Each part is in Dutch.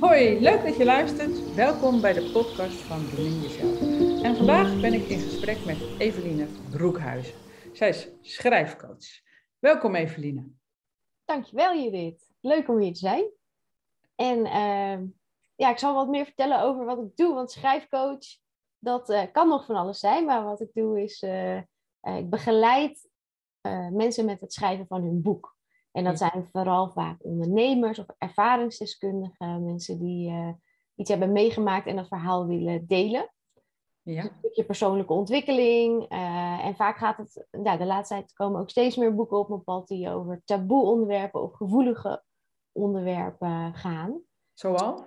Hoi, leuk dat je luistert. Welkom bij de podcast van Bemin Jezelf. En vandaag ben ik in gesprek met Eveline Broekhuizen. Zij is schrijfcoach. Welkom Eveline. Dankjewel Judith. Leuk om hier te zijn. En uh, ja, ik zal wat meer vertellen over wat ik doe. Want schrijfcoach, dat uh, kan nog van alles zijn. Maar wat ik doe is, uh, ik begeleid mensen met het schrijven van hun boek. En dat zijn vooral vaak ondernemers of ervaringsdeskundigen, mensen die uh, iets hebben meegemaakt en dat verhaal willen delen. Ja. Dus een stukje persoonlijke ontwikkeling. Uh, en vaak gaat het, ja, de laatste tijd komen ook steeds meer boeken op mijn pad die over taboe onderwerpen of gevoelige onderwerpen gaan. Zoals?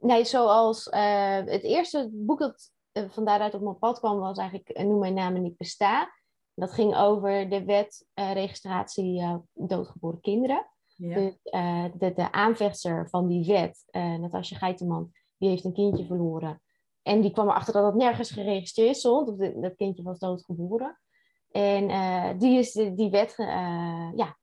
Nee, zoals uh, het eerste boek dat van daaruit op mijn pad kwam was eigenlijk Noem mijn naam en niet besta. Dat ging over de wet uh, registratie uh, doodgeboren kinderen. Ja. De, uh, de, de, aanvechter van die wet, Natasja Geiteman, die heeft een kindje verloren. En die kwam erachter dat het nergens geregistreerd stond. Of de, dat kindje was doodgeboren. En die is de, die wet, ja,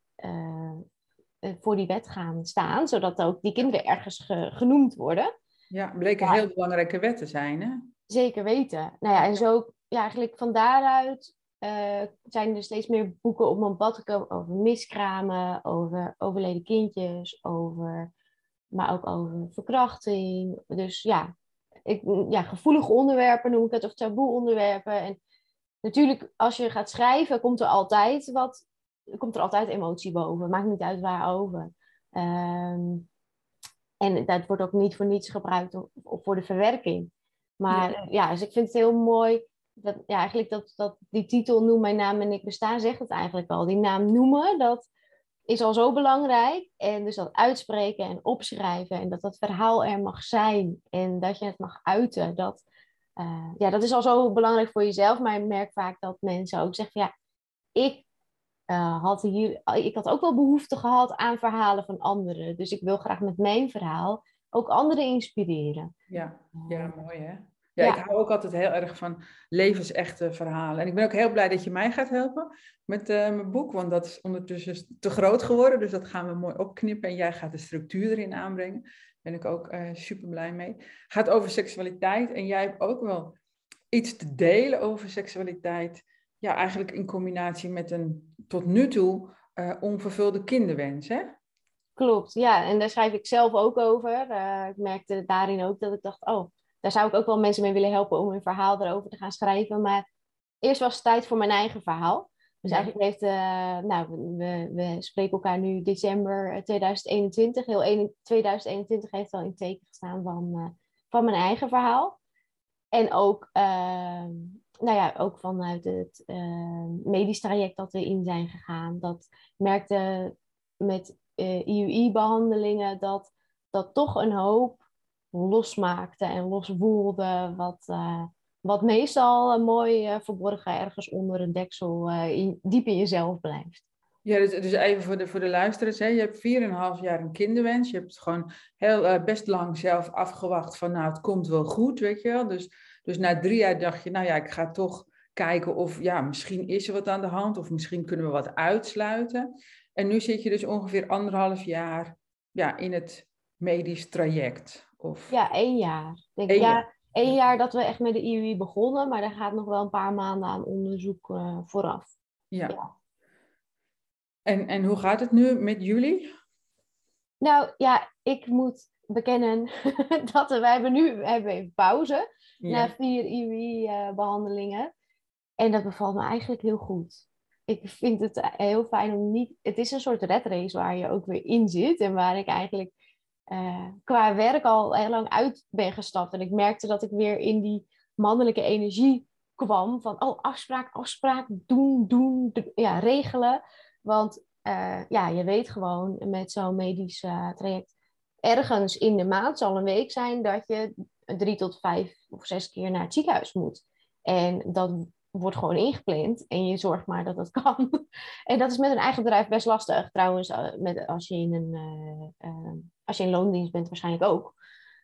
voor die wet gaan staan. Zodat ook die kinderen ergens ge, genoemd worden. Ja, bleken ja. heel belangrijke wetten zijn, hè? Zeker weten. Nou ja, en zo ja, eigenlijk van daaruit uh, zijn er steeds meer boeken op mijn pad gekomen over miskramen, over overleden kindjes, over, maar ook over verkrachting. Dus ja, ik, ja, gevoelige onderwerpen noem ik het, of taboe onderwerpen. En natuurlijk, als je gaat schrijven, komt er altijd wat, komt er altijd emotie boven. Maakt niet uit waarover. Um, en dat wordt ook niet voor niets gebruikt of, of voor de verwerking. Maar ja. ja, dus ik vind het heel mooi dat, ja, eigenlijk dat, dat die titel Noem mijn naam en ik besta zegt het eigenlijk al. Die naam noemen, dat is al zo belangrijk. En dus dat uitspreken en opschrijven en dat dat verhaal er mag zijn en dat je het mag uiten. Dat, uh, ja, dat is al zo belangrijk voor jezelf. Maar ik merk vaak dat mensen ook zeggen, ja, ik, uh, had hier, ik had ook wel behoefte gehad aan verhalen van anderen. Dus ik wil graag met mijn verhaal ook anderen inspireren. Ja, ja mooi hè? Ja, ik hou ook altijd heel erg van levensechte verhalen. En ik ben ook heel blij dat je mij gaat helpen met uh, mijn boek, want dat is ondertussen te groot geworden. Dus dat gaan we mooi opknippen en jij gaat de structuur erin aanbrengen. Daar ben ik ook uh, super blij mee. Gaat over seksualiteit en jij hebt ook wel iets te delen over seksualiteit. Ja, eigenlijk in combinatie met een tot nu toe uh, onvervulde kinderwens, hè? Klopt, ja. En daar schrijf ik zelf ook over. ik merkte daarin ook dat ik dacht, oh, daar zou ik ook wel mensen mee willen helpen om een verhaal erover te gaan schrijven. Maar eerst was het tijd voor mijn eigen verhaal. Dus eigenlijk heeft, uh, nou, we, we spreken elkaar nu december 2021. Heel 2021 heeft al in teken gestaan van, uh, van mijn eigen verhaal. En ook, uh, nou ja, ook vanuit het medisch traject dat we in zijn gegaan. Dat merkte met IUI-behandelingen dat, dat toch een hoop losmaakte en loswoelde, wat, uh, wat meestal uh, mooi uh, verborgen ergens onder een deksel diep in jezelf blijft. Ja, dus, dus even voor de, voor de luisteraars. Hè. Je hebt 4,5 jaar een kinderwens. Je hebt gewoon heel, best lang zelf afgewacht van nou, het komt wel goed, weet je wel. Dus, dus na drie jaar dacht je, nou ja, ik ga toch kijken of, ja, misschien is er wat aan de hand of misschien kunnen we wat uitsluiten. En nu zit je dus ongeveer anderhalf jaar ja, in het medisch traject. Of... Ja, één jaar. Denk Eén ja, jaar. één jaar dat we echt met de IUI begonnen, maar daar gaat nog wel een paar maanden aan onderzoek uh, vooraf. Ja. ja. En, en hoe gaat het nu met jullie? Nou ja, ik moet bekennen dat we, wij hebben nu we hebben even pauze ja. na vier IUI-behandelingen. Uh, en dat bevalt me eigenlijk heel goed. Ik vind het heel fijn om niet... Het is een soort red race waar je ook weer in zit. En waar ik eigenlijk uh, qua werk al heel lang uit ben gestapt. En ik merkte dat ik weer in die mannelijke energie kwam. Van, oh, afspraak, afspraak, doen, doen, ja, regelen. Want uh, ja, je weet gewoon met zo'n medisch uh, traject... ergens in de maand zal een week zijn dat je drie tot vijf of zes keer naar het ziekenhuis moet. En dat wordt gewoon ingepland en je zorgt maar dat dat kan. en dat is met een eigen bedrijf best lastig. Trouwens, met, als je in een als je in loondienst bent waarschijnlijk ook.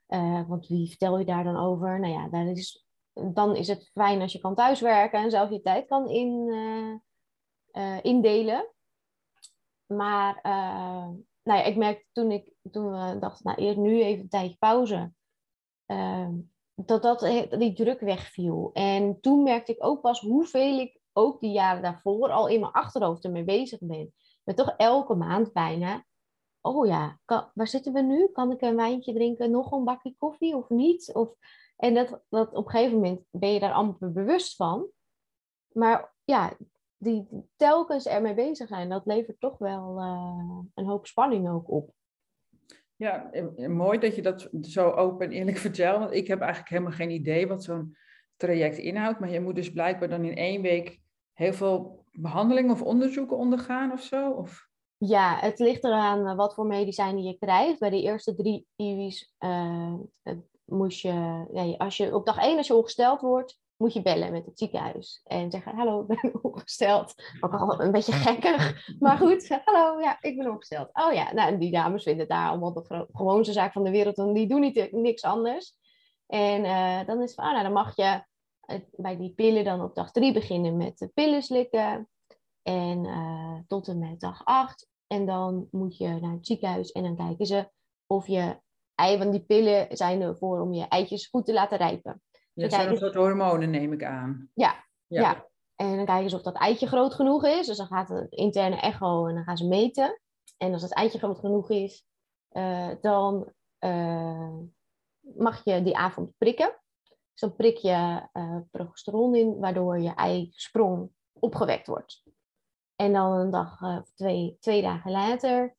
Uh, want wie vertel je daar dan over? Nou ja, daar is, dan is het fijn als je kan thuiswerken en zelf je tijd kan in, indelen. Maar nou ja, ik merkte toen ik toen we dachten, nou eerst nu even een tijdje pauze, ehm, dat, dat die druk wegviel. En toen merkte ik ook pas hoeveel ik ook die jaren daarvoor al in mijn achterhoofd ermee bezig ben. Met toch elke maand bijna. Oh ja, waar zitten we nu? Kan ik een wijntje drinken? Nog een bakje koffie of niet? Of, en dat, dat op een gegeven moment ben je daar amper bewust van. Maar ja, die telkens ermee bezig zijn, dat levert toch wel uh, een hoop spanning ook op. Ja, mooi dat je dat zo open en eerlijk vertelt. Want ik heb eigenlijk helemaal geen idee wat zo'n traject inhoudt. Maar je moet dus blijkbaar dan in één week heel veel behandelingen of onderzoeken ondergaan of zo? Of? Ja, het ligt eraan eh, wat voor medicijnen je krijgt. Bij de eerste drie IWI's uh, eh, moest je, ja, als je op dag één als je ongesteld wordt, moet je bellen met het ziekenhuis. En zeggen, hallo, ik ben ongesteld. Ook al een beetje gekkig. Maar goed, hallo, ja, ik ben ongesteld. Oh ja, nou, en die dames vinden het daar allemaal de gewoonste zaak van de wereld. En die doen niet, niks anders. En uh, dan is van, ah, nou, dan mag je bij die pillen dan op dag drie beginnen met de pillen slikken. En uh, tot en met dag acht. En dan moet je naar het ziekenhuis en dan kijken ze of je ei, want die pillen zijn ervoor om je eitjes goed te laten rijpen. Ja, zijn een soort hormonen, neem ik aan. Ja, ja, En dan kijken ze of dat eitje groot genoeg is. Dus dan gaat het interne echo en dan gaan ze meten. En als het eitje groot genoeg is, uh, dan uh, mag je die avond prikken. Dus dan prik je uh, progesteron in, waardoor je eisprong opgewekt wordt. En dan een dag of twee, twee dagen later,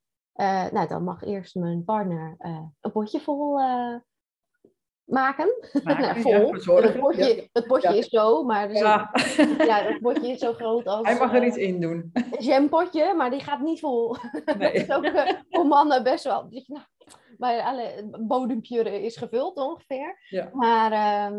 nou, dan mag eerst mijn partner een potje vol maken. nou, vol. het potje, het is zo, maar dus ja. ja, het potje is zo groot als... Hij mag er iets in doen. Een jampotje, maar die gaat niet vol. Nee. dat is ook uh, voor mannen best wel... Nou, maar alle bodempje is gevuld ongeveer. Ja. Maar... Ehm,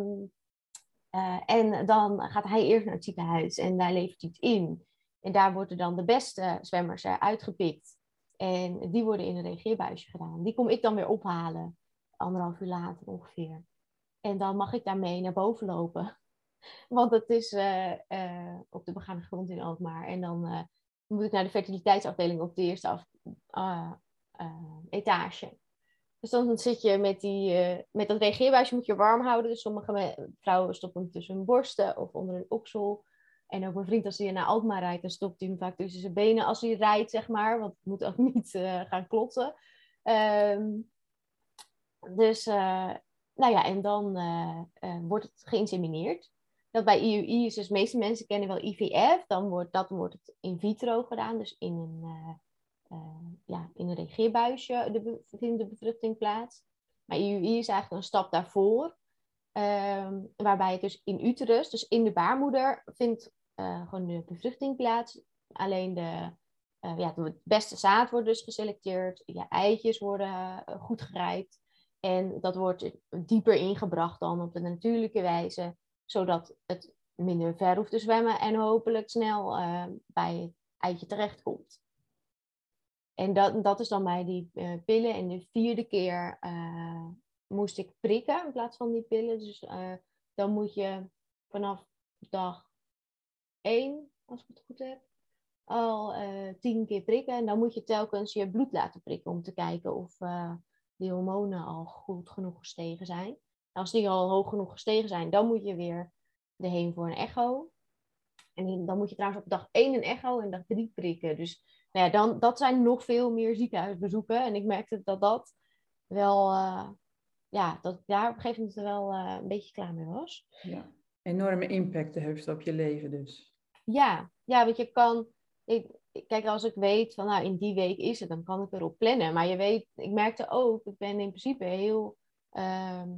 uh, en dan gaat hij eerst naar het ziekenhuis en daar levert hij het in. En daar worden dan de beste zwemmers uitgepikt. En die worden in een reageerbuisje gedaan. Die kom ik dan weer ophalen anderhalf uur later ongeveer. En dan mag ik daarmee naar boven lopen. Want het is uh, uh, op de begane grond in Alkmaar. En dan uh, moet ik naar de fertiliteitsafdeling op de eerste etage. Dus dan zit je met, die, met dat reageerbuisje moet je warm houden. Dus sommige vrouwen stoppen hem tussen hun borsten of onder hun oksel. En ook mijn vriend, als hij naar Alkmaar rijdt, dan stopt hij hem vaak tussen zijn benen als hij rijdt, zeg maar. Want het moet ook niet gaan klotten. Um, dus, uh, nou ja, en dan uh, uh, wordt het geïnsemineerd. Dat bij IUI is dus, de meeste mensen kennen wel IVF. Dan wordt dat wordt het in vitro gedaan, dus in een, ja, in een regeerbuisje de, vindt de bevruchting plaats. Maar IUI is eigenlijk een stap daarvoor. Um, waarbij het dus in uterus, dus in de baarmoeder, vindt gewoon de bevruchting plaats. Alleen de, ja, het beste zaad wordt dus geselecteerd. Je eitjes worden goed gerijpt. En dat wordt dieper ingebracht dan op de natuurlijke wijze, zodat het minder ver hoeft te zwemmen en hopelijk snel uh, bij het eitje terechtkomt. En dat, dat is dan bij die uh, pillen. En de vierde keer uh, moest ik prikken in plaats van die pillen. Dus dan moet je vanaf dag één, als ik het goed heb, al tien keer prikken. En dan moet je telkens je bloed laten prikken om te kijken of die hormonen al goed genoeg gestegen zijn. Als die al hoog genoeg gestegen zijn, dan moet je weer erheen voor een echo. En dan moet je trouwens op dag 1 een echo en dag 3 prikken. Dus nou ja, dan, dat zijn nog veel meer ziekenhuisbezoeken. En ik merkte dat dat wel, uh, ja, dat ik daar op een gegeven moment wel uh, een beetje klaar mee was. Ja, enorme impact heeft op je leven dus. Ja, ja want je kan, ik, kijk, als ik weet van nou in die week is het, dan kan ik erop plannen. Maar je weet, ik merkte ook, ik ben in principe heel ehm,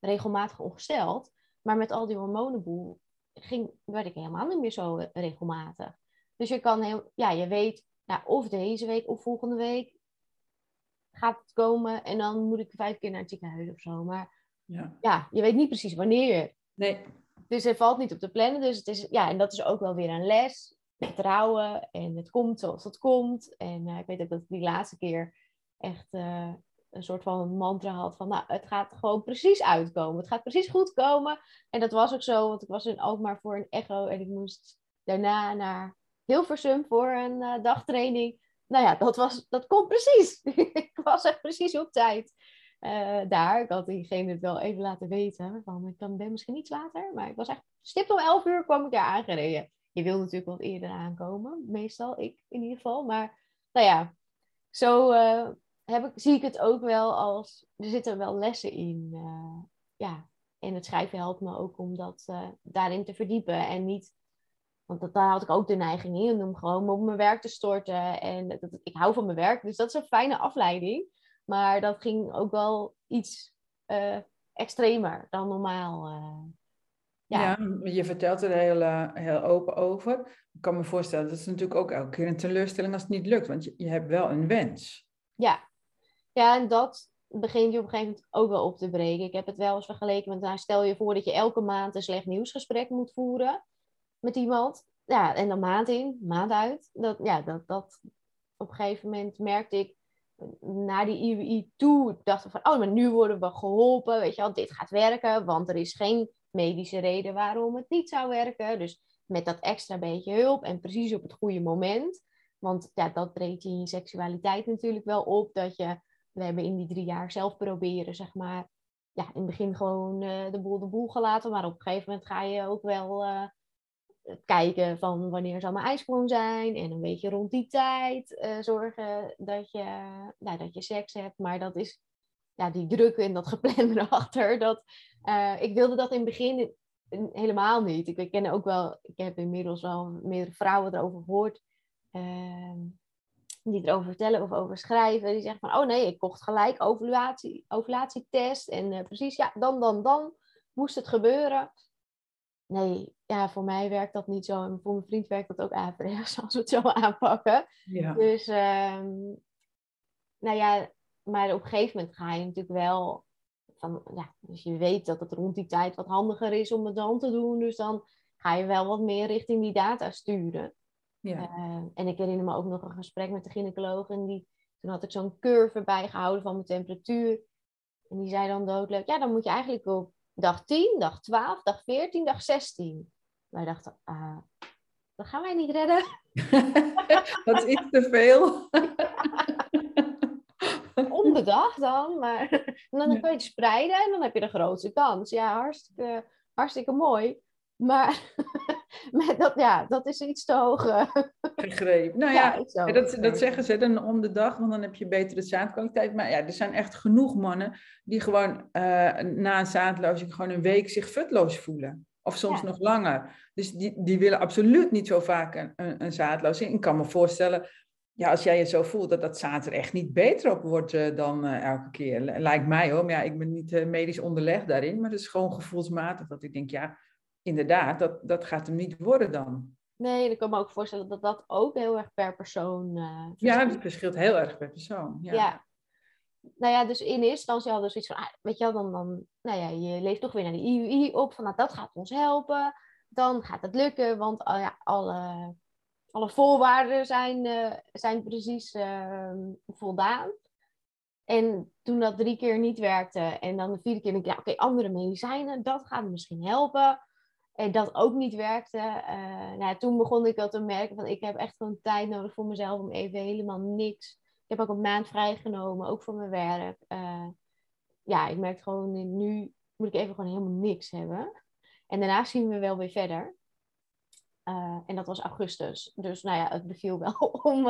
regelmatig ongesteld. Maar met al die hormonenboel ging, werd ik helemaal niet meer zo regelmatig. Dus je kan heel, ja, je weet, nou, of deze week of volgende week gaat het komen en dan moet ik vijf keer naar het ziekenhuis of zo. Maar ja, ja je weet niet precies wanneer. Nee. Dus het valt niet op te plannen. Dus het is, ja, en dat is ook wel weer een les vertrouwen en het komt zoals het komt. En uh, ik weet ook dat ik die laatste keer echt uh, een soort van mantra had van, nou, het gaat gewoon precies uitkomen. Het gaat precies goed komen. En dat was ook zo, want ik was in Alkmaar voor een echo en ik moest daarna naar Hilversum voor een uh, dagtraining. nou ja, dat, was, dat kon precies. ik was echt precies op tijd daar. Ik had diegene het wel even laten weten. Van, ik ben misschien iets later. Maar ik was echt stipt om 11 uur kwam ik daar aangereden. Je wil natuurlijk wat eerder aankomen. Meestal, ik in ieder geval. Maar nou ja, zo uh, heb ik, zie ik het ook wel als... Er zitten wel lessen in. Uh, ja, en het schrijven helpt me ook om dat daarin te verdiepen. En niet want dat, daar had ik ook de neiging in om gewoon op mijn werk te storten. En dat, ik hou van mijn werk, dus dat is een fijne afleiding. Maar dat ging ook wel iets extremer dan normaal. Ja. ja. je vertelt er heel, uh, heel open over. Ik kan me voorstellen, dat is natuurlijk ook elke keer een teleurstelling als het niet lukt. Want je, je hebt wel een wens. Ja. ja, en dat begint je op een gegeven moment ook wel op te breken. Ik heb het wel eens vergeleken met, nou, stel je voor dat je elke maand een slecht nieuwsgesprek moet voeren met iemand. Ja, en dan maand in, maand uit. Dat, ja, dat, dat op een gegeven moment merkte ik naar die IWI toe, dachten van, oh, maar nu worden we geholpen, weet je wel, dit gaat werken, want er is geen medische reden waarom het niet zou werken. Dus met dat extra beetje hulp en precies op het goede moment. Want ja, dat breekt je in je seksualiteit natuurlijk wel op. Dat je, we hebben in die drie jaar zelf proberen, zeg maar, ja, in het begin gewoon uh, de boel de boel gelaten. Maar op een gegeven moment ga je ook wel uh, kijken van wanneer zal mijn ijsprong zijn. En een beetje rond die tijd uh, zorgen dat je, nou, dat je seks hebt. Maar dat is ja, die druk en dat geplande erachter. Dat, uh, ik wilde dat in het begin helemaal niet. Ik, ik ken ook wel, ik heb inmiddels wel meerdere vrouwen erover gehoord. Uh, die erover vertellen of over schrijven. Die zeggen van, oh nee, ik kocht gelijk ovulatie, ovulatietest. En uh, precies, ja, dan, dan, dan moest het gebeuren nee, ja, voor mij werkt dat niet zo. En voor mijn vriend werkt dat ook averechts als we het zo aanpakken. Ja. Dus, um, nou ja, maar op een gegeven moment ga je natuurlijk wel van, ja, dus je weet dat het rond die tijd wat handiger is om het dan te doen. Dus dan ga je wel wat meer richting die data sturen. Ja. Uh, en ik herinner me ook nog een gesprek met de gynaecoloog. En die, toen had ik zo'n curve bijgehouden van mijn temperatuur. En die zei dan doodleuk, ja, dan moet je eigenlijk op dag 10, dag 12, dag 14, dag 16. Wij dachten, uh, dat gaan wij niet redden. dat is te veel. De dag dan, maar dan kun je het spreiden en dan heb je de grootste kans. Ja, hartstikke, hartstikke mooi. Maar met dat, ja, dat is iets te hoog. Uh... Gegrepen. Nou ja, ja dat, dat zeggen ze dan om de dag, want dan heb je betere zaadkwaliteit. Maar ja, er zijn echt genoeg mannen die gewoon uh, na een zaadlozing gewoon een week zich futloos voelen. Of soms nog langer. Dus die, die willen absoluut niet zo vaak een, een, een zaadlozing. Ik kan me voorstellen, ja, als jij je zo voelt, dat dat zaad er echt niet beter op wordt uh, dan uh, elke keer. Lijkt mij hoor. Maar ja, ik ben niet uh, medisch onderlegd daarin. Maar het is gewoon gevoelsmatig dat ik denk, ja, inderdaad, dat, dat gaat hem niet worden dan. Nee, ik kan me ook voorstellen dat dat ook heel erg per persoon Ja, het verschilt heel erg per persoon. Ja. ja. Nou ja, dus in eerste instantie hadden we zoiets van, ah, weet je wel, dan, dan, nou ja, je leeft toch weer naar de IUI op, van nou, dat gaat ons helpen, dan gaat het lukken, want uh, ja, alle, alle voorwaarden zijn, uh, zijn precies ehm, voldaan. En toen dat drie keer niet werkte en dan de vierde keer denk ik, ja, oké, andere medicijnen, dat gaat misschien helpen. En dat ook niet werkte. Uh, nou, toen begon ik al te merken van ik heb echt gewoon tijd nodig voor mezelf om even helemaal niks. Ik heb ook een maand vrijgenomen, ook voor mijn werk. Uh, ja, ik merk gewoon nu moet ik even gewoon helemaal niks hebben. En daarna zien we wel weer verder. Uh, en dat was augustus. Dus nou ja, het beviel wel om,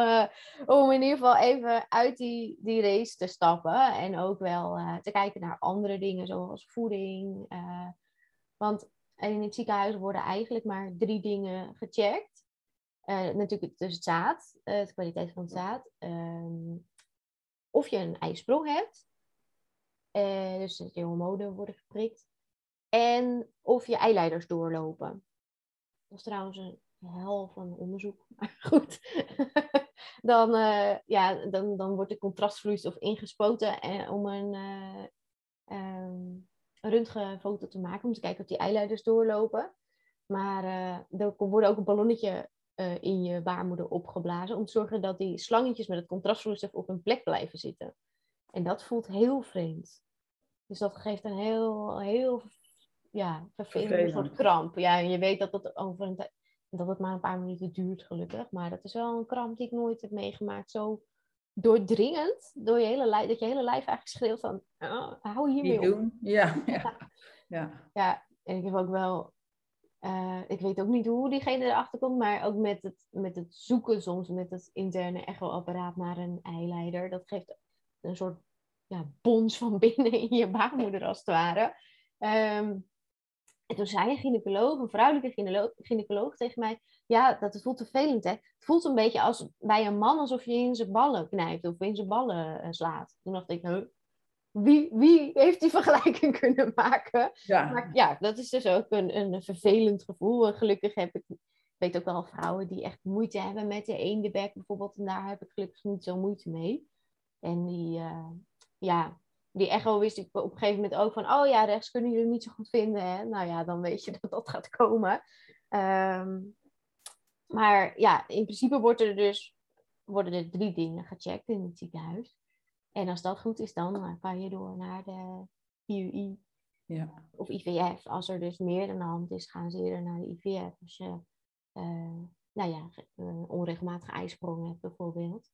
om in ieder geval even uit die, die race te stappen. En ook wel te kijken naar andere dingen zoals voeding. want in het ziekenhuis worden eigenlijk maar drie dingen gecheckt. Natuurlijk dus het zaad, de kwaliteit van het zaad. Ehm, of je een ijsprong hebt. Dus dat je hormonen worden geprikt. En of je eileiders doorlopen. Is trouwens een hel van onderzoek. Maar goed. dan, ja, dan, dan wordt de contrastvloeistof ingespoten om een... Um, een röntgenfoto te maken om te kijken of die eileiders doorlopen. Maar uh, er wordt ook een ballonnetje uh, in je baarmoeder opgeblazen om te zorgen dat die slangetjes met het contrastvloeistof op hun plek blijven zitten. En dat voelt heel vreemd. Dus dat geeft een heel, heel ja, vervelende soort kramp. Ja, en je weet dat dat over een dat het maar een paar minuten duurt, gelukkig. Maar dat is wel een kramp die ik nooit heb meegemaakt. Zo doordringend, door je hele lijf, dat je hele lijf eigenlijk schreeuwt van, oh, hou hiermee op. Ja, ja. ja. ja, en ik heb ook wel, uh, ik weet ook niet hoe diegene erachter komt, maar ook met het, met het zoeken soms met het interne echoapparaat naar een eileider. Dat geeft een soort ja, bons van binnen in je baarmoeder als het ware. Um, en toen zei een gynaecoloog, een vrouwelijke gynaecoloog, tegen mij, ja, dat voelt vervelend hè. Het voelt een beetje als bij een man alsof je in zijn ballen knijpt of in zijn ballen uh, slaat. Toen dacht ik, huh, wie, wie heeft die vergelijking kunnen maken? Ja. Maar ja, dat is dus ook een, een vervelend gevoel. En gelukkig heb ik, weet ook wel vrouwen die echt moeite hebben met de eendebek bijvoorbeeld. En daar heb ik gelukkig niet zo moeite mee. En die, uh, ja, die echo wist ik op een gegeven moment ook van, oh ja, rechts kunnen jullie niet zo goed vinden. Hè? Nou ja, dan weet je dat dat gaat komen. Ehm, maar ja, in principe wordt er dus, worden er drie dingen gecheckt in het ziekenhuis. En als dat goed is, dan kan je door naar de IUI ja. of IVF. Als er dus meer aan de hand is, gaan ze eerder naar de IVF. Als je, uh, nou ja, een onregelmatige ijsprong hebt bijvoorbeeld.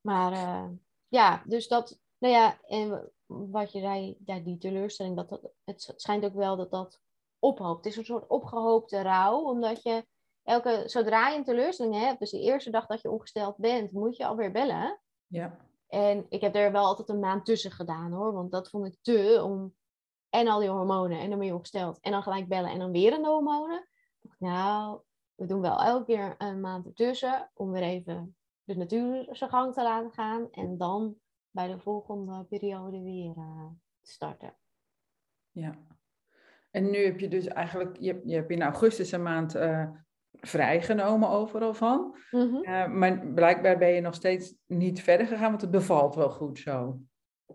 Maar uh, ja, dus dat, nou ja, en wat je zei, ja, die teleurstelling, dat, dat, het schijnt ook wel dat dat ophoopt. Het is een soort opgehoopte rouw, omdat je elke, zodra je een teleurstelling hebt, dus de eerste dag dat je ongesteld bent, moet je alweer bellen. Ja. En ik heb er wel altijd een maand tussen gedaan hoor, want dat vond ik te om en al die hormonen en dan ben je ongesteld en dan gelijk bellen en dan weer een hormonen. Nou, we doen wel elke keer een maand ertussen om weer even de natuur zijn gang te laten gaan en dan bij de volgende periode weer uh, starten. Ja. En nu heb je dus eigenlijk, je, je hebt in augustus een maand uh, vrijgenomen overal van. Mm maar blijkbaar ben je nog steeds niet verder gegaan, want het bevalt wel goed zo.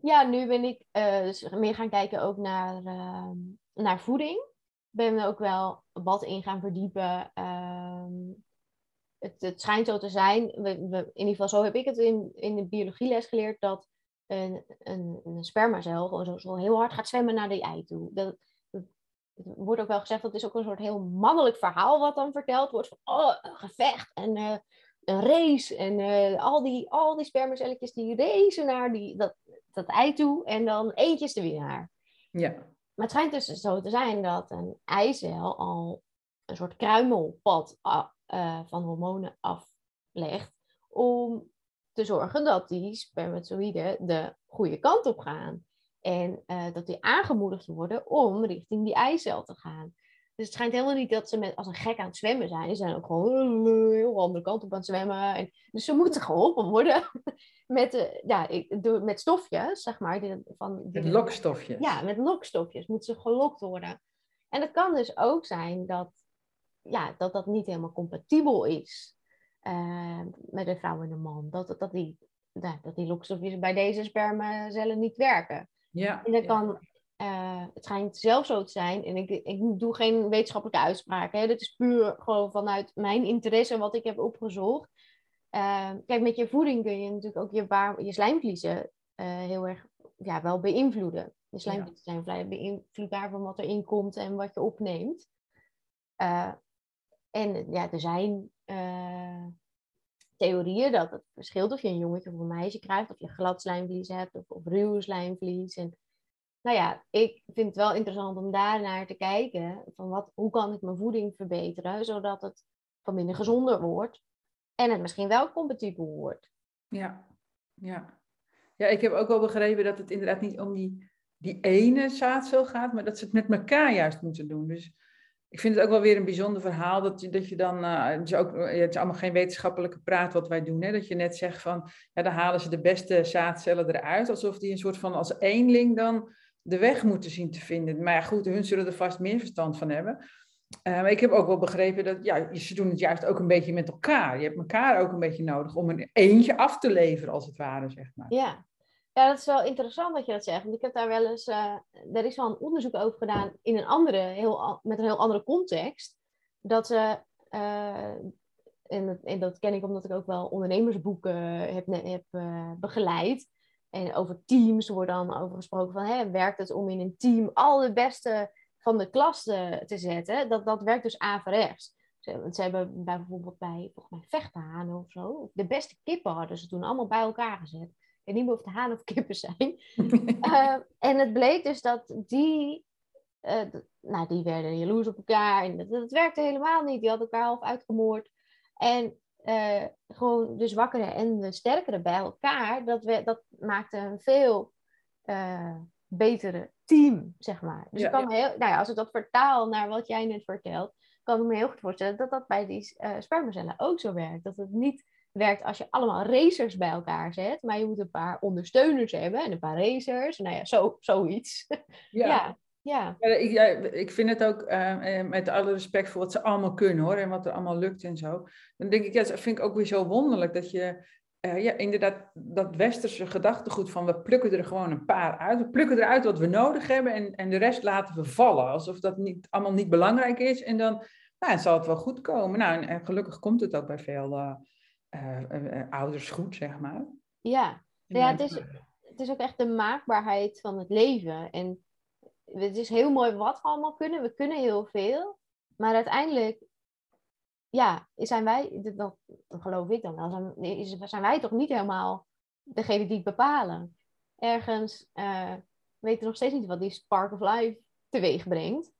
Ja, nu ben ik dus meer gaan kijken ook naar, ehm, naar voeding. Ben me ook wel wat in gaan verdiepen. Ehm, het, het, schijnt zo te zijn, we, in ieder geval zo heb ik het in, in de biologieles geleerd, dat een, een, een spermacel gewoon zo, zo, heel hard gaat zwemmen naar die ei toe. Dat, wordt ook wel gezegd, dat is ook een soort heel mannelijk verhaal wat dan verteld wordt. Van, oh, een gevecht en uh, een race. En uh, al, die, al die spermacelletjes die racen naar die, dat, dat ei toe en dan eentje is de winnaar. Ja. Maar het schijnt dus zo te zijn dat een eicel al een soort kruimelpad uh, van hormonen aflegt om te zorgen dat die spermatoïden de goede kant op gaan. En uh, dat die aangemoedigd worden om richting die eicel te gaan. Dus het schijnt helemaal niet dat ze met, als een gek aan het zwemmen zijn. Ze zijn ook gewoon een heel andere kant op aan het zwemmen. En, dus ze moeten geholpen worden met, uh, ja, met stofjes, zeg maar. Die, van, die, met lokstofjes. Ja, met lokstofjes moeten ze gelokt worden. En het kan dus ook zijn dat ja, dat, dat niet helemaal compatibel is uh, met een vrouw en een man. Dat, dat, die, nou, dat die lokstofjes bij deze spermacellen niet werken. Ja. En dat kan, uh, het schijnt zelf zo te zijn, en ik, ik doe geen wetenschappelijke uitspraken. Hè. Dit is puur gewoon vanuit mijn interesse wat ik heb opgezocht. Uh, kijk, met je voeding kun je natuurlijk ook je, waar, je slijmvliezen heel erg ja, wel beïnvloeden. Je slijmvliezen zijn vrij beïnvloedbaar van wat erin komt en wat je opneemt. En ja, er zijn theorieën dat het verschilt of je een jongetje of een meisje krijgt, of je glad slijmvlies hebt of, of ruw slijmvlies. En, nou ja, ik vind het wel interessant om daar naar te kijken. Van wat, hoe kan ik mijn voeding verbeteren, zodat het van minder gezonder wordt en het misschien wel compatibel wordt. Ja, ja. Ja, ik heb ook wel begrepen dat het inderdaad niet om die, die ene zaadcel gaat, maar dat ze het met elkaar juist moeten doen. Dus ik vind het ook wel weer een bijzonder verhaal dat je, dat je dan, uh, het, is ook, het is allemaal geen wetenschappelijke praat wat wij doen, hè? dat je net zegt van, ja, dan halen ze de beste zaadcellen eruit, alsof die een soort van als eenling dan de weg moeten zien te vinden. Maar ja, goed, hun zullen er vast meer verstand van hebben. Uh, maar ik heb ook wel begrepen dat, ja, ze doen het juist ook een beetje met elkaar. Je hebt elkaar ook een beetje nodig om een eentje af te leveren, als het ware, zeg maar. Ja, ja, dat is wel interessant dat je dat zegt. Want ik heb daar wel eens, uh, er is wel een onderzoek over gedaan in een andere, heel, met een heel andere context. Dat ze, uh, en, dat ken ik omdat ik ook wel ondernemersboeken heb, heb uh, begeleid. En over teams wordt dan over gesproken van, hè, werkt het om in een team al de beste van de klas te, te zetten? Dat, dat werkt dus averechts. Ze, ze hebben bijvoorbeeld bij volgens of zo. De beste kippen hadden ze toen allemaal bij elkaar gezet. Weet niet meer of het hanen of kippen zijn. uh, en het bleek dus dat die, uh, nou, die werden jaloers op elkaar. En dat, dat, werkte helemaal niet. Die hadden elkaar half uitgemoord. En uh, gewoon de zwakkere en de sterkere bij elkaar, dat, we, dat maakte een veel betere team, zeg maar. Dus ja, ik kan heel, nou ja, als ik dat vertaal naar wat jij net vertelt, kan ik me heel goed voorstellen dat dat bij die spermacellen ook zo werkt. Dat het niet werkt als je allemaal racers bij elkaar zet, maar je moet een paar ondersteuners hebben en een paar racers. Nou ja, zo, zoiets. Ja. ja. Ja. ja ik, ja, ik vind het ook, uh, met alle respect voor wat ze allemaal kunnen hoor, en wat er allemaal lukt en zo. Dan denk ik, ja, dat vind ik ook weer zo wonderlijk dat je uh, ja, inderdaad, dat westerse gedachtegoed van we plukken er gewoon een paar uit. We plukken eruit wat we nodig hebben en, en de rest laten we vallen. Alsof dat niet, allemaal niet belangrijk is. En dan nou, zal het wel goed komen. Nou, en, gelukkig komt het ook bij veel uh, ouders goed, zeg maar. Ja, ja het, is, het is ook echt de maakbaarheid van het leven. En het is heel mooi wat we allemaal kunnen. We kunnen heel veel. Maar uiteindelijk ja, zijn wij, dat, geloof ik dan wel, zijn, zijn wij toch niet helemaal degene die het bepalen. Ergens uh, weten we nog steeds niet wat die spark of life teweeg brengt.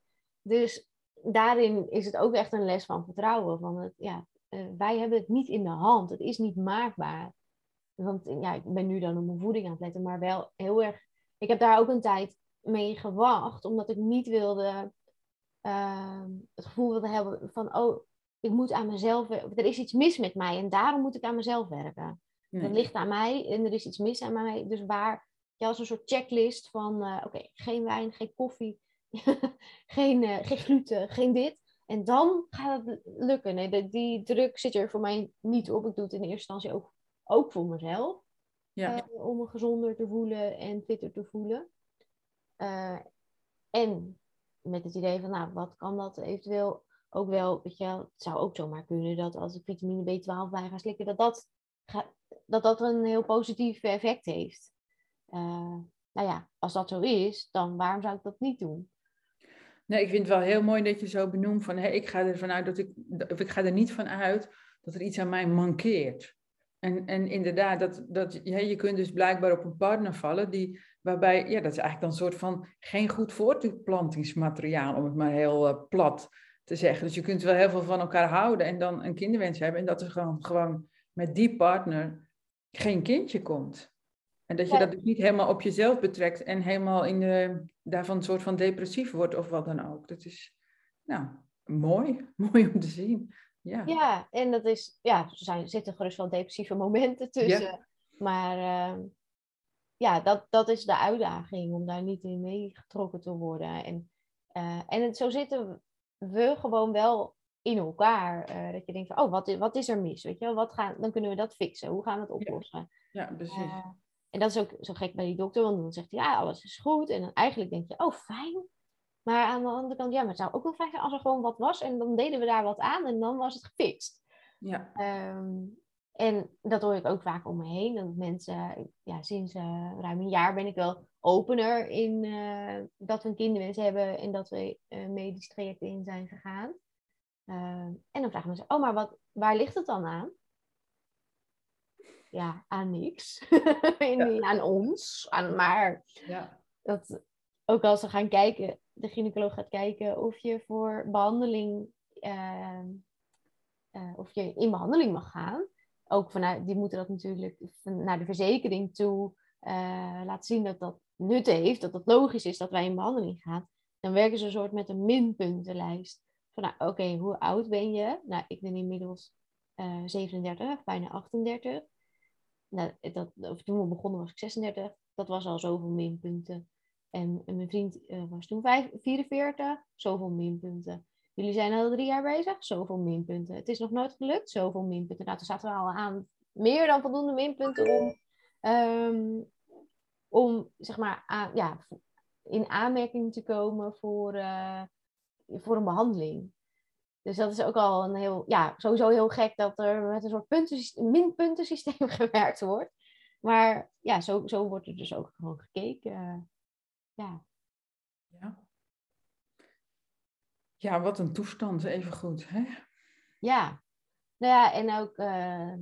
Dus daarin is het ook echt een les van vertrouwen. Van het, ja, uh, wij hebben het niet in de hand. Het is niet maakbaar. Want ja, ik ben nu dan op mijn voeding aan het letten, maar wel heel erg. Ik heb daar ook een tijd mee gewacht, omdat ik niet wilde uh, het gevoel wilde hebben van, oh, ik moet aan mezelf, er is iets mis met mij en daarom moet ik aan mezelf werken. Nee. Dat ligt aan mij en er is iets mis aan mij. Dus waar, ja, als een soort checklist van, uh, oké, geen wijn, geen koffie, geen, uh, geen gluten, geen dit. En dan gaat het lukken. Nee, de, die druk zit er voor mij niet op. Ik doe het in eerste instantie ook, ook voor mezelf. Ja. Uh, om me gezonder te voelen en fitter te voelen. en met het idee van, nou, wat kan dat eventueel ook wel, weet je het zou ook zomaar kunnen dat als ik vitamine B12 bij ga slikken, dat dat, dat, dat een heel positief effect heeft. Uh, nou ja, als dat zo is, dan waarom zou ik dat niet doen? Nee, ik vind het wel heel mooi dat je zo benoemt van, hey, ik ga ervan uit dat ik, of ik ga er niet van uit dat er iets aan mij mankeert. En, en inderdaad, dat, dat, ja, je kunt dus blijkbaar op een partner vallen die, waarbij, ja, dat is eigenlijk dan een soort van geen goed voortplantingsmateriaal, om het maar heel uh, plat te zeggen. Dus je kunt wel heel veel van elkaar houden en dan een kinderwens hebben. En dat er gewoon, gewoon met die partner geen kindje komt. En dat je dat dus niet helemaal op jezelf betrekt en helemaal in de, daarvan een soort van depressief wordt of wat dan ook. Dat is, nou, mooi. Mooi om te zien. Ja, ja en dat is, ja, er zijn, zitten gerust wel depressieve momenten tussen. Maar uh, ja, dat, dat is de uitdaging om daar niet in meegetrokken te worden. En, uh, en het, zo zitten we gewoon wel in elkaar. Uh, dat je denkt van, oh, wat is, wat is er mis? Weet je Wat gaan, dan kunnen we dat fixen. Hoe gaan we het oplossen? Ja, precies. En dat is ook zo gek bij die dokter, want dan zegt hij, ja, alles is goed. En dan eigenlijk denk je, oh, fijn. Maar aan de andere kant, ja, maar het zou ook wel fijn zijn als er gewoon wat was. En dan deden we daar wat aan en dan was het gefixt. Ja. Um, en dat hoor ik ook vaak om me heen. Dat mensen, ja, sinds uh, ruim een jaar ben ik wel opener in uh, dat we een kinderwens hebben en dat we uh, medisch trajecten in zijn gegaan. en dan vragen mensen, oh, maar wat, waar ligt het dan aan? Ja, aan niks. ja. aan ons. Aan, maar ja. dat, ook als ze gaan kijken, de gynaecoloog gaat kijken of je voor behandeling, of je in behandeling mag gaan ook vanuit, die moeten dat natuurlijk naar de verzekering toe uh, laten zien dat dat nut heeft, dat het logisch is dat wij in behandeling gaan. Dan werken ze een soort met een minpuntenlijst. Van nou, oké, hoe oud ben je? Nou, ik ben inmiddels uh, eh, 37, bijna 38. Nou, dat, of toen we begonnen was ik 36. Dat was al zoveel minpunten. En, mijn vriend uh, was toen 5, 44, zoveel minpunten. Jullie zijn al drie jaar bezig, zoveel minpunten. Het is nog nooit gelukt, zoveel minpunten. Nou, toen zaten we al aan meer dan voldoende minpunten om, um, om zeg maar, ja, in aanmerking te komen voor, uh, voor een behandeling. Dus dat is ook al een heel, ja, sowieso heel gek dat er met een soort punten, minpuntensysteem gewerkt wordt. Maar ja, zo, zo wordt er dus ook gewoon gekeken. ja. Ja. Ja, wat een toestand, even goed. Hè? Ja, nou ja, en ook uh,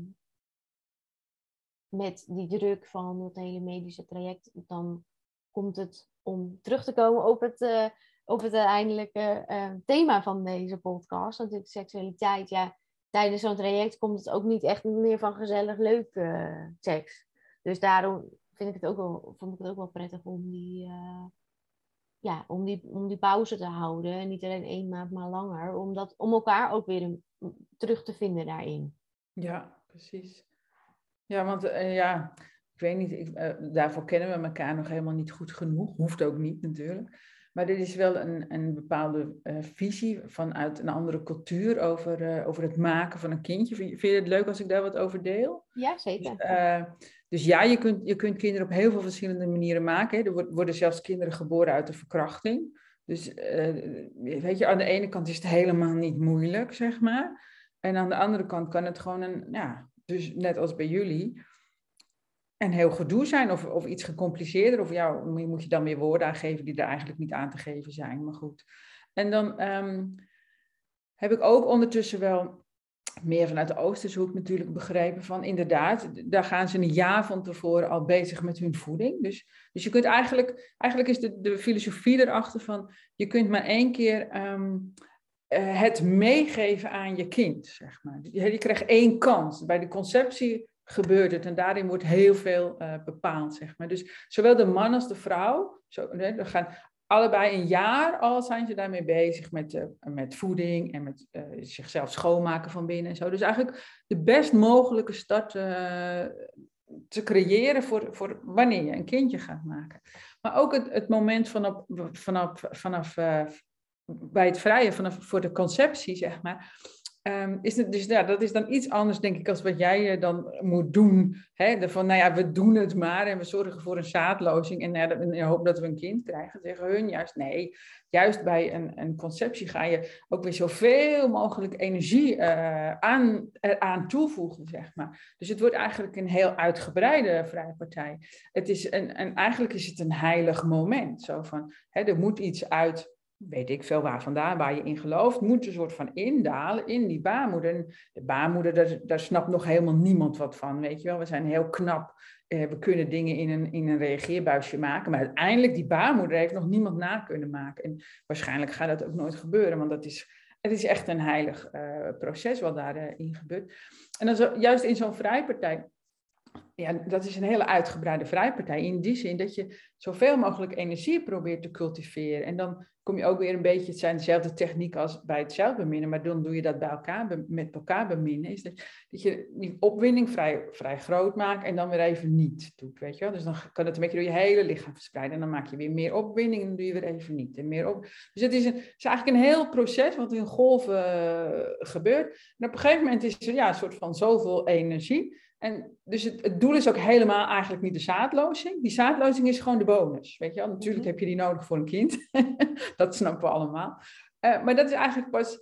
met die druk van het hele medische traject, dan komt het om terug te komen op het, uh, op het uiteindelijke uh, thema van deze podcast, natuurlijk seksualiteit. Ja, tijdens zo'n traject komt het ook niet echt meer van gezellig leuk seks. Dus daarom vind ik het ook wel, vond ik het ook wel prettig om die, ja, om die, om die pauze te houden. En niet alleen één maand, maar langer. Om, dat, om elkaar ook weer een, terug te vinden daarin. Ja, precies. Ja, want uh, ja, ik weet niet, ik, daarvoor kennen we elkaar nog helemaal niet goed genoeg. Hoeft ook niet natuurlijk. Maar dit is wel een, een bepaalde uh, visie vanuit een andere cultuur over, over het maken van een kindje. Vind je, het leuk als ik daar wat over deel? Ja, zeker. Dus, dus ja, je kunt, je kunt kinderen op heel veel verschillende manieren maken. Hè. Er worden zelfs kinderen geboren uit de verkrachting. Dus weet je, aan de ene kant is het helemaal niet moeilijk, zeg maar. En aan de andere kant kan het gewoon een, ja, dus net als bij jullie, een heel gedoe zijn of, of iets gecompliceerder. Of ja, moet je dan weer woorden aangeven die er eigenlijk niet aan te geven zijn. Maar goed. En dan um, heb ik ook ondertussen wel meer vanuit de Oosterse hoek natuurlijk begrepen van inderdaad, daar gaan ze een jaar van tevoren al bezig met hun voeding. Dus, dus je kunt eigenlijk, eigenlijk is de, de filosofie erachter van, je kunt maar één keer um, uh, het meegeven aan je kind, zeg maar. Je, je krijgt één kans. Bij de conceptie gebeurt het en daarin wordt heel veel uh, bepaald, zeg maar. Dus zowel de man als de vrouw, zo, gaan allebei een jaar al zijn ze daarmee bezig met, uh, met voeding en met uh, zichzelf schoonmaken van binnen en zo. Dus eigenlijk de best mogelijke start te creëren voor, voor wanneer je een kindje gaat maken. Maar ook het, het moment vanaf, vanaf, vanaf bij het vrije, vanaf voor de conceptie, zeg maar Um, is het, dus ja, dat is dan iets anders, denk ik, als wat jij uh, dan moet doen. Hè? van, nou ja, we doen het maar en we zorgen voor een zaadlozing en uh, in de hoop dat we een kind krijgen. Zeggen hun juist nee. Juist bij een, een conceptie ga je ook weer zoveel mogelijk energie uh, aan, aan toevoegen, zeg maar. Dus het wordt eigenlijk een heel uitgebreide vrije partij. Het is een, en eigenlijk is het een heilig moment. Zo van, hè, er moet iets uit weet ik veel waar vandaan, waar je in gelooft, moet een soort van indalen in die baarmoeder. De baarmoeder, daar, daar snapt nog helemaal niemand wat van, weet je wel. We zijn heel knap, eh, we kunnen dingen in een, in een reageerbuisje maken, maar uiteindelijk die baarmoeder heeft nog niemand na kunnen maken. En waarschijnlijk gaat dat ook nooit gebeuren, want dat is, het is echt een heilig uh, proces wat daarin uh, gebeurt. En dan zo, juist in zo'n vrijpartij ja, dat is een hele uitgebreide vrijpartij. In die zin dat je zoveel mogelijk energie probeert te cultiveren. En dan kom je ook weer een beetje, het zijn dezelfde technieken als bij het zelfbeminnen, maar dan doe je dat bij elkaar, met elkaar beminnen. Is dat, dat je die opwinding vrij, vrij groot maakt en dan weer even niet doet, weet je wel. Dus dan kan het een beetje door je hele lichaam verspreiden. En dan maak je weer meer opwinding en dan doe je weer even niet. En meer op... Dus het is, een, is eigenlijk een heel proces wat in golven uh, gebeurt. En op een gegeven moment is er ja, een soort van zoveel energie en dus het, het, doel is ook helemaal eigenlijk niet de zaadlozing. Die zaadlozing is gewoon de bonus. Weet je wel? Natuurlijk mhm. heb je die nodig voor een kind. dat snappen we allemaal. Uh, maar dat is eigenlijk pas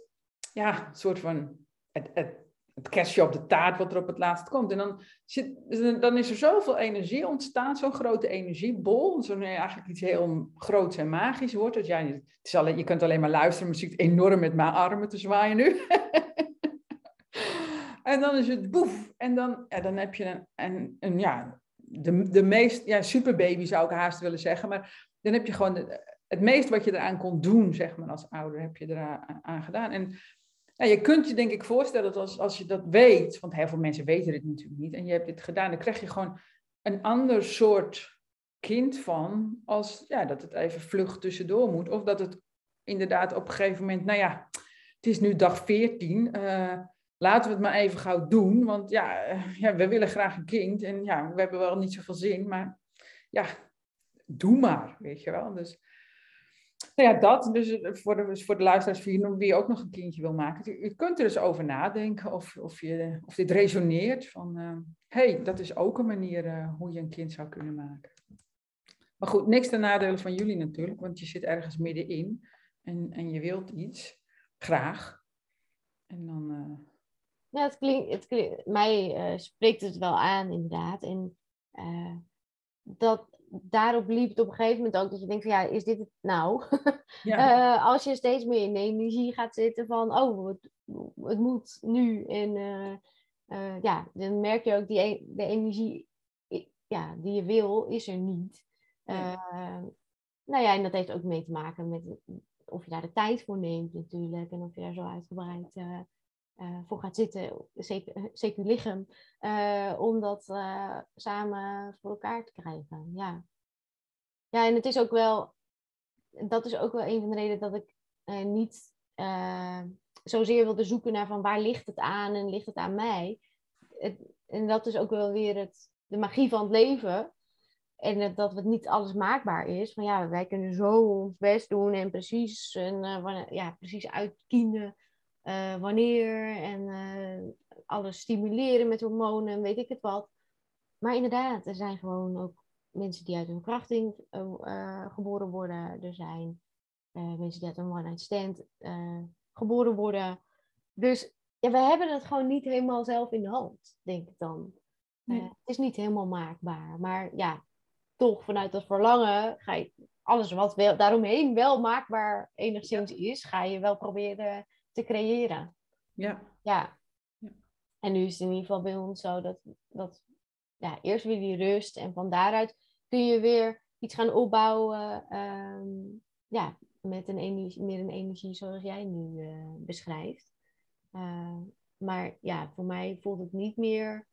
ja, een soort van het, het, het kerstje op de taart wat er op het laatst komt. En dan, zit, dan is er zoveel energie ontstaan, zo'n grote energiebol. Zo'n eigenlijk iets heel groots en magisch wordt. Dat jij, het is alleen, je kunt alleen maar luisteren, maar je ziet enorm met mijn armen te zwaaien nu. En dan is het boef. En dan, ja, dan heb je een, een, een ja, de, de meest, ja, superbaby zou ik haast willen zeggen. Maar dan heb je gewoon het meest wat je eraan kon doen, zeg maar, als ouder, heb je eraan aan gedaan. En ja, je kunt je denk ik voorstellen dat als, als je dat weet, want heel veel mensen weten dit natuurlijk niet, en je hebt dit gedaan, dan krijg je gewoon een ander soort kind van, als ja, dat het even vlug tussendoor moet. Of dat het inderdaad op een gegeven moment, nou ja, het is nu dag 14. Uh, laten we het maar even gauw doen. Want ja, eh, ja, we willen graag een kind. En ja, we hebben wel niet zoveel zin. Maar ja, doe maar, weet je wel. Dus nou ja, dat. Dus eh, voor de, voor de luisteraars wie ook nog een kindje wil maken. Je kunt er eens over nadenken of, of, je, of dit resoneert. Van, hé, uh, hey, dat is ook een manier hoe je een kind zou kunnen maken. Maar goed, niks ten nadele van jullie natuurlijk. Want je zit ergens middenin. En, en je wilt iets. Graag. En dan... ja, het klinkt, het klinkt, mij uh, spreekt het wel aan, inderdaad. En uh, dat daarop liep het op een gegeven moment ook dat je denkt van ja, is dit het nou? Ja. Eh, als je steeds meer in de energie gaat zitten van oh, het, het moet nu. En eh, eh, ja, dan merk je ook die e- de energie ja, die je wil, is er niet. Eh, nou ja, en dat heeft ook mee te maken met of je daar de tijd voor neemt natuurlijk. En of je daar zo uitgebreid eh, eh, voor gaat zitten, zeker, zeker lichaam. eh, om dat eh, samen voor elkaar te krijgen. Ja. ja, en het is ook wel, dat is ook wel een van de redenen dat ik eh, niet eh, zozeer wilde zoeken naar van waar ligt het aan en ligt het aan mij. En dat is ook wel weer het, de magie van het leven. En dat het niet alles maakbaar is. Van ja, wij kunnen zo ons best doen en precies, en, eh, ja, precies uitkiezen eh, wanneer. En eh, alles stimuleren met hormonen en weet ik het wat. Maar inderdaad, er zijn gewoon ook mensen die uit een verkrachting eh, geboren worden. Er zijn mensen die uit een one-night stand geboren worden. Dus ja, we hebben het gewoon niet helemaal zelf in de hand, denk ik dan. Nee. Het is niet helemaal maakbaar. Maar ja, toch vanuit dat verlangen ga je alles wat wel, daaromheen wel maakbaar enigszins is, ga je wel proberen te creëren. Ja. Ja. Ja. En nu is het in ieder geval bij ons zo dat, dat ja, eerst weer die rust en van daaruit kun je weer iets gaan opbouwen. ehm, ja, met een energie, meer een energie zoals jij nu eh, beschrijft. Eh, maar ja, voor mij voelt het niet meer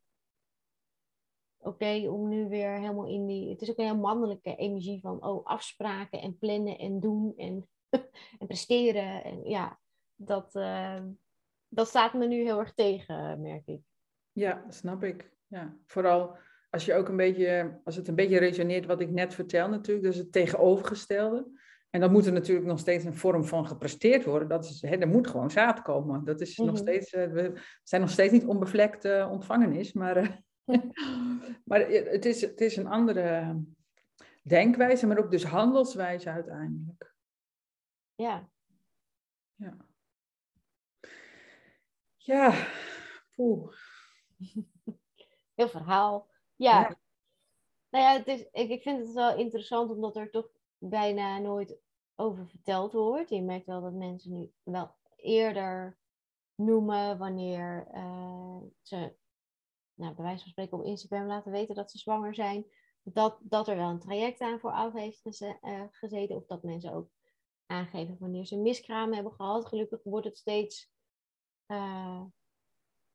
oké om nu weer helemaal in die. Het is ook een heel mannelijke energie van oh, afspraken en plannen en doen en, en presteren. En ja, dat, eh, dat staat me nu heel erg tegen, merk ik. Ja, snap ik. Ja. Vooral als je ook een beetje, als het een beetje resoneert wat ik net vertel natuurlijk, dus het tegenovergestelde. En dan moet er natuurlijk nog steeds een vorm van gepresteerd worden. Dat is, hè, er moet gewoon zaad komen. Dat is nog Mhm. steeds, eh, we zijn nog steeds niet onbevlekt eh, ontvangenis, maar, eh, maar het, is, het is een andere denkwijze, maar ook dus handelswijze uiteindelijk. Ja, Ja, ja. Poeh. heel verhaal. Ja. Ja. Nou ja, het is, ik, ik vind het wel interessant omdat er toch bijna nooit over verteld wordt. Je merkt wel dat mensen nu wel eerder noemen wanneer eh, ze, nou, bij wijze van spreken op Instagram laten weten dat ze zwanger zijn. Dat, dat er wel een traject aan vooraf heeft geze- eh, gezeten. Of dat mensen ook aangeven wanneer ze miskramen hebben gehad. Gelukkig wordt het steeds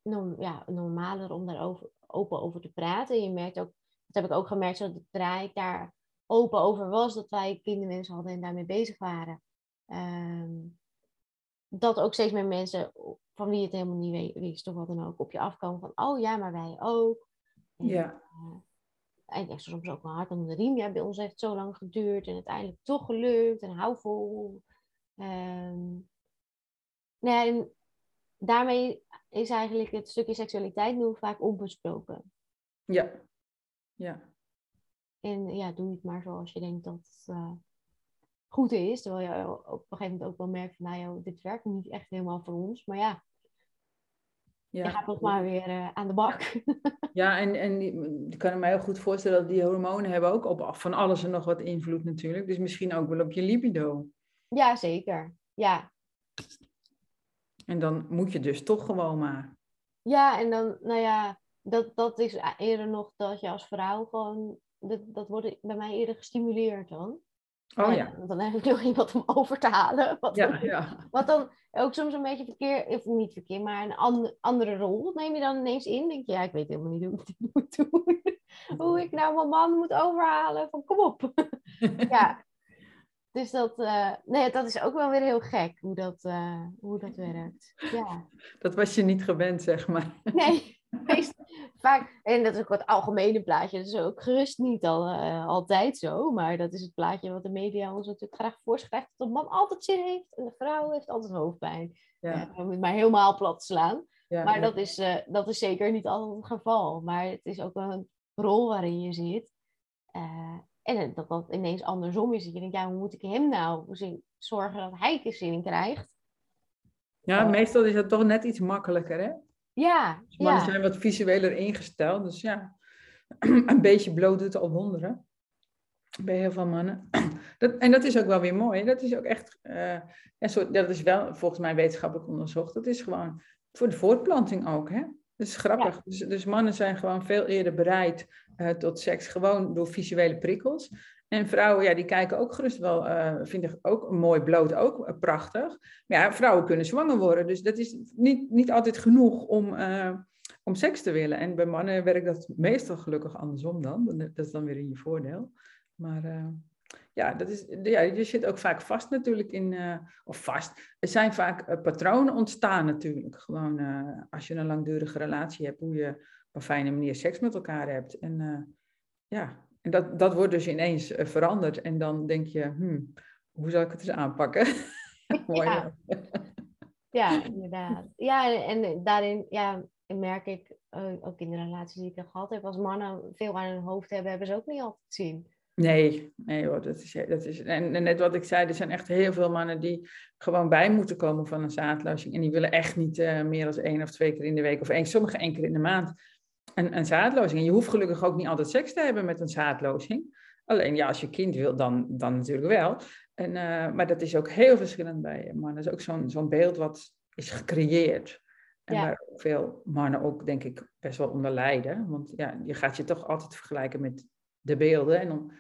norm- ja, normaler om daar over, open over te praten. Je merkt ook, dat heb ik ook gemerkt, zodra ik daar open over was, dat wij kinderwens hadden en daarmee bezig waren. Ehm, dat ook steeds meer mensen van wie het helemaal niet wisten of wat dan ook, op je afkomen van, oh ja, maar wij ook. En, Ja. eh, en soms ook wel hard om de riem. Ja, bij ons heeft het zo lang geduurd en uiteindelijk toch gelukt en hou vol. Nou ja, en daarmee is eigenlijk het stukje seksualiteit nu vaak onbesproken. Ja. Ja. En ja, doe het maar zoals je denkt dat eh, goed is. Terwijl je op een gegeven moment ook wel merkt van, nou joh, dit werkt niet echt helemaal voor ons. Maar ja, je Ja. gaat nog maar weer eh, aan de bak. Ja, en, en die- ik kan me heel goed voorstellen dat die hormonen hebben ook op van alles en nog wat invloed natuurlijk. Dus misschien ook wel op je libido. ja, zeker. Ja. En dan moet je dus toch gewoon maar. ja, en dan, nou ja, dat, dat is eerder nog dat je als vrouw gewoon, dat, dat wordt bij mij eerder gestimuleerd dan. Oh En ja. Dan heb ik nog iemand om over te halen. Wat Ja, dan- ja. Wat dan ook soms een beetje verkeer, of niet verkeer, maar een an- andere rol. Neem je dan ineens in. Denk je, ja, ik weet helemaal niet hoe ik dit moet doen. hoe ik nou mijn man moet overhalen. Van kom op. ja. Dus dat, eh, nee, dat is ook wel weer heel gek hoe dat, eh, hoe dat werkt. Ja. Dat was je niet gewend, zeg maar. Nee, meest, vaak, en dat is ook wat algemene plaatje, dat is ook gerust niet al, eh, altijd zo, maar dat is het plaatje wat de media ons natuurlijk graag voorschrijft, dat de man altijd zin heeft en de vrouw heeft altijd hoofdpijn. Ja, het maar helemaal plat slaan. ja, Maar ja. dat is, dat is zeker niet altijd het geval, maar het is ook wel een rol waarin je zit. Eh, en dat dat ineens andersom is, dat je denkt, ja, hoe moet ik hem nou zorgen dat hij er zin in krijgt? Ja, meestal is het toch net iets makkelijker, hè? Ja, Dus mannen ja. zijn wat visueler ingesteld, dus ja. een beetje bloot doet al wonderen. Bij heel veel mannen. Dat, en dat is ook wel weer mooi. Dat is ook echt, uh, soort, dat is wel volgens mij wetenschappelijk onderzocht. Dat is gewoon voor de voortplanting ook. Hè? Dat is grappig. Dus, dus, mannen zijn gewoon veel eerder bereid uh, tot seks, gewoon door visuele prikkels. En vrouwen, ja, die kijken ook gerust wel, uh, vinden ook mooi bloot ook uh, prachtig. Maar ja, vrouwen kunnen zwanger worden, dus dat is niet, niet altijd genoeg om, om seks te willen. En bij mannen werkt dat meestal gelukkig andersom dan. Dat is dan weer in je voordeel. Maar ja, dat is, ja, je zit ook vaak vast natuurlijk in, of vast. Er zijn vaak patronen ontstaan natuurlijk. Gewoon als je een langdurige relatie hebt, hoe je een fijne manier seks met elkaar hebt. En ja, en dat, dat wordt dus ineens uh, veranderd. En dan denk je, hmm, hoe zal ik het eens aanpakken? Mooi. Ja. ja. inderdaad. Ja, en daarin ja, merk ik, uh, ook in de relaties die ik gehad heb, als mannen veel aan hun hoofd hebben, hebben ze ook niet altijd zien. Nee, nee hoor, dat is, dat is en, en, net wat ik zei, er zijn echt heel veel mannen die gewoon bij moeten komen van een zaadlozing. En die willen echt niet uh, meer dan één of twee keer in de week of één, sommige één keer in de maand een, een zaadlozing. En je hoeft gelukkig ook niet altijd seks te hebben met een zaadlozing. Alleen ja, als je kind wil, dan, dan natuurlijk wel. En, uh, maar dat is ook heel verschillend bij mannen. Dat is ook zo'n zo'n beeld wat is gecreëerd. En ja. waar veel mannen ook, denk ik, best wel onder lijden. Want ja, je gaat je toch altijd vergelijken met de beelden. En dan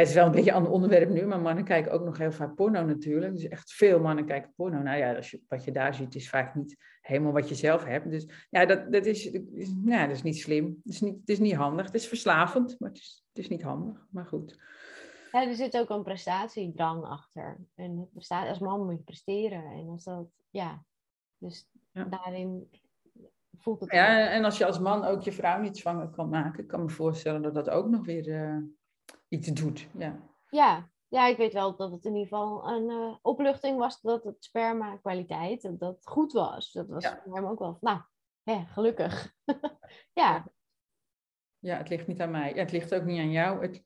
het is wel een beetje een ander onderwerp nu, maar mannen kijken ook nog heel vaak porno natuurlijk. Dus echt veel mannen kijken porno. Nou ja, als je, wat je daar ziet is vaak niet helemaal wat je zelf hebt. Dus ja, dat, dat, is, is, ja, dat is niet slim. Het is niet, het is niet handig. Het is verslavend, maar het is, het is niet handig. Maar goed. Ja, er zit ook een prestatiedrang achter. En als man moet je presteren. En als dat, ja, dus ja. daarin voelt het... Ja, en als je als man ook je vrouw niet zwanger kan maken, kan me voorstellen dat dat ook nog weer... Uh, iets doet. Ja. Ja, ja, ik weet wel dat het in ieder geval een uh, opluchting was dat het sperma kwaliteit dat, dat goed was. Dat was ja. voor hem ook wel, nou, hè, gelukkig. ja. Ja, het ligt niet aan mij. Ja, het ligt ook niet aan jou. Het...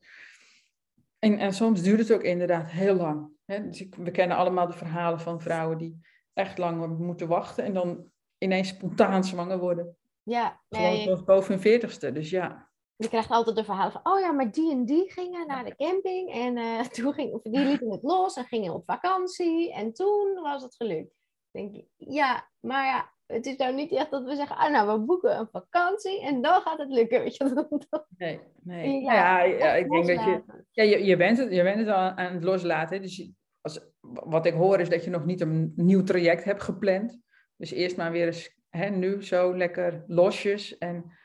En, en soms duurt het ook inderdaad heel lang. Hè? Dus ik, we kennen allemaal de verhalen van vrouwen die echt lang moeten wachten en dan ineens spontaan zwanger worden. Ja, nee, Gewoon boven hun veertigste, dus ja je krijgt altijd de verhalen van, oh ja, maar die en die gingen naar de camping en uh, toen ging, of die lieten het los en gingen op vakantie en toen was het gelukt. denk ik, ja, maar ja, het is nou niet echt dat we zeggen, ah nou, we boeken een vakantie en dan gaat het lukken, weet je. Nee, nee. Ja, ja, ja ik denk dat je, ja, je, je, bent het, je bent het al aan het loslaten, dus je, als, wat ik hoor is dat je nog niet een nieuw traject hebt gepland. Dus eerst maar weer eens, hè, nu zo lekker losjes en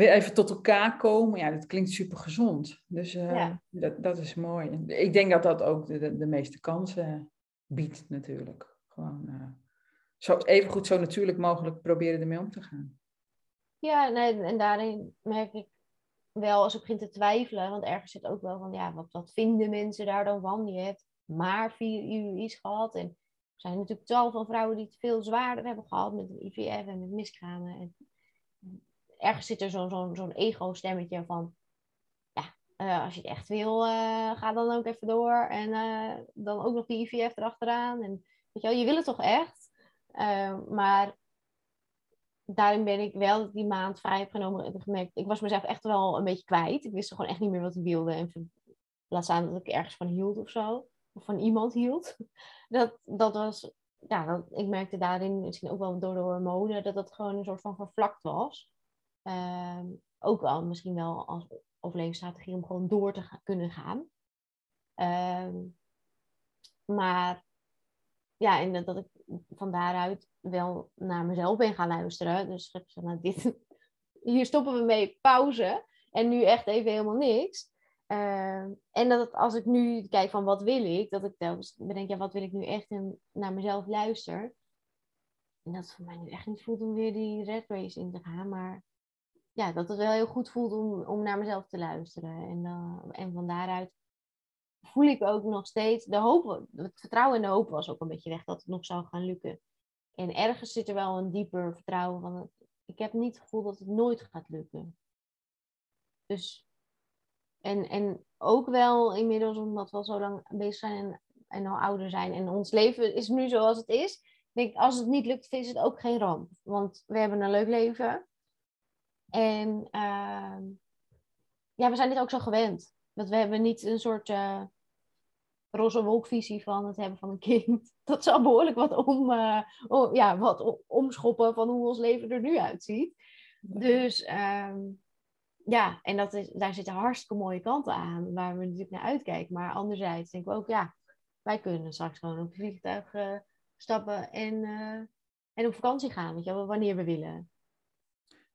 weer even tot elkaar komen. Ja, dat klinkt super gezond. Dus uh, dat, dat is mooi. Ik denk dat dat ook de, de, meeste kansen biedt natuurlijk. Gewoon uh, zo, even goed zo natuurlijk mogelijk proberen ermee om te gaan. Ja, nee, en daarin merk ik wel als ik begin te twijfelen, want ergens zit ook wel van, ja, wat, wat vinden mensen daar dan van? Je hebt maar vier IUI's gehad en er zijn natuurlijk tal van vrouwen die het veel zwaarder hebben gehad met een IVF en met miskramen. En ergens zit er zo'n ego-stemmetje van, ja, uh, als je het echt wil, uh, ga dan ook even door. En uh, dan ook nog die IVF erachteraan. En weet je wel, je wil het toch echt? maar daarin ben ik wel die maand vrij heb genomen en gemerkt, ik was mezelf echt wel een beetje kwijt. Ik wist gewoon echt niet meer wat ik wilde. En laat staan dat ik ergens van hield of zo. Of van iemand hield. Dat, dat was, ja, ik merkte daarin, misschien ook wel door de hormonen, dat dat gewoon een soort van vervlakt was. Ehm, ook wel misschien wel als overlevingsstrategie om gewoon door te kunnen gaan. Ehm, maar ja, en dat ik van daaruit wel naar mezelf ben gaan luisteren. Dus nou, dit, hier stoppen we mee, pauze. En nu echt even helemaal niks. Ehm, en dat als ik nu kijk van wat wil ik, dat ik telkens bedenk, ja, wat wil ik nu echt en naar mezelf luister. En dat het voor mij nu echt niet voelt om weer die red race in te gaan. Maar ja, dat het wel heel goed voelt om, om naar mezelf te luisteren. En, uh, en van daaruit voel ik ook nog steeds de hoop, het vertrouwen en de hoop was ook een beetje weg dat het nog zou gaan lukken. En ergens zit er wel een dieper vertrouwen van, ik heb niet het gevoel dat het nooit gaat lukken. Dus, en, en ook wel inmiddels omdat we al zo lang bezig zijn en, en al ouder zijn en ons leven is nu zoals het is. Denk, als het niet lukt, is het ook geen ramp. Want we hebben een leuk leven. En uh, ja, we zijn dit ook zo gewend. Dat we hebben niet een soort uh, roze wolkvisie van het hebben van een kind. Dat zal behoorlijk wat, om, uh, ja, wat omschoppen van hoe ons leven er nu uitziet. Dus um, ja, en dat is, daar zitten hartstikke mooie kanten aan, waar we natuurlijk naar uitkijken. Maar anderzijds denk ik ook, ja, wij kunnen straks gewoon op het vliegtuig uh, stappen en, en op vakantie gaan, weet je wel, wanneer we willen.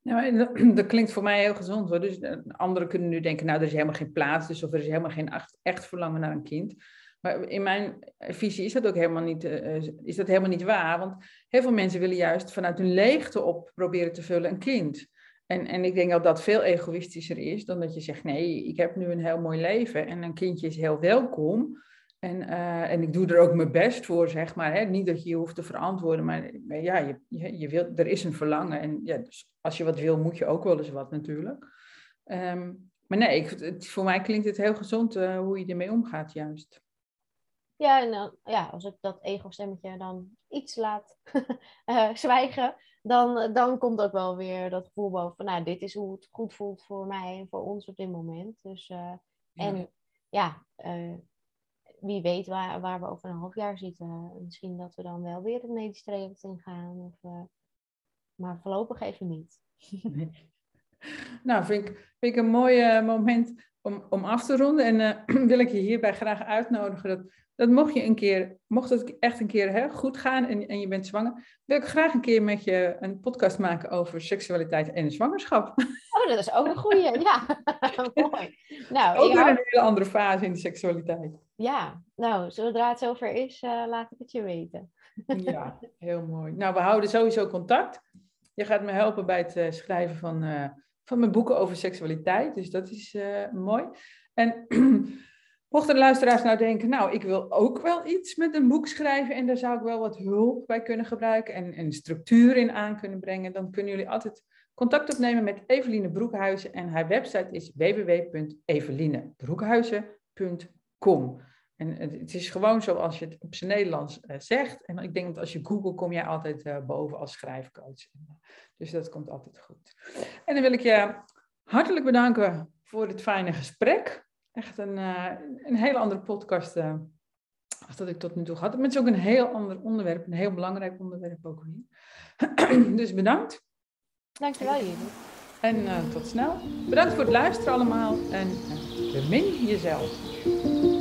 Nou, dat, klinkt voor mij heel gezond hoor. Dus eh, anderen kunnen nu denken, nou, er is helemaal geen plaats, dus of er is helemaal geen echt, verlangen naar een kind. Maar in mijn visie is dat ook helemaal niet, uh, is dat helemaal niet waar. Want heel veel mensen willen juist vanuit hun leegte op proberen te vullen een kind. En, en ik denk dat dat veel egoïstischer is dan dat je zegt, nee, ik heb nu een heel mooi leven en een kindje is heel welkom. En, uh, en ik doe er ook mijn best voor, zeg maar. Hè? Niet dat je je hoeft te verantwoorden, maar, ja, je, je, er is een verlangen. En ja, dus als je wat wil, moet je ook wel eens wat natuurlijk. Um, maar nee, ik, het, voor mij klinkt het heel gezond uh, hoe je ermee omgaat juist. Ja, en dan, ja, als ik dat ego-stemmetje dan iets laat uh, zwijgen, dan, dan komt ook wel weer dat gevoel boven van, nou, dit is hoe het goed voelt voor mij en voor ons op dit moment. Dus, uh, ja. en ja, wie weet waar, waar we over een half jaar zitten. Misschien dat we dan wel weer het medisch traject ingaan. Of, uh, maar voorlopig even niet. nou, vind ik, vind ik een mooi uh, moment om, om af te ronden. En uh, wil ik je hierbij graag uitnodigen dat dat mocht je een keer, mocht het echt een keer hè, goed gaan en, en je bent zwanger, wil ik graag een keer met je een podcast maken over seksualiteit en zwangerschap. Oh, dat is ook een goede. ja. Mooi. Nou, ook weer een hele andere fase in de seksualiteit. Ja, nou, zodra het zover is, uh, laat ik het je weten. ja, heel mooi. Nou, we houden sowieso contact. Je gaat me helpen bij het uh, schrijven van, van mijn boeken over seksualiteit, dus dat is mooi. En Mochten de luisteraars nou denken, nou, ik wil ook wel iets met een boek schrijven en daar zou ik wel wat hulp bij kunnen gebruiken en, en structuur in aan kunnen brengen, dan kunnen jullie altijd contact opnemen met Eveline Broekhuizen en haar website is www.evelinebroekhuizen.com. En het is gewoon zoals je het op zijn Nederlands uh, zegt. En ik denk dat als je googelt, kom jij altijd uh, boven als schrijfcoach. Dus dat komt altijd goed. En dan wil ik je hartelijk bedanken voor het fijne gesprek echt een, een hele andere podcast als dat ik tot nu toe heb. Het is ook een heel ander onderwerp, een heel belangrijk onderwerp ook weer. dus bedankt. Dankjewel jullie. En uh, tot snel. Bedankt voor het luisteren allemaal en bemin jezelf.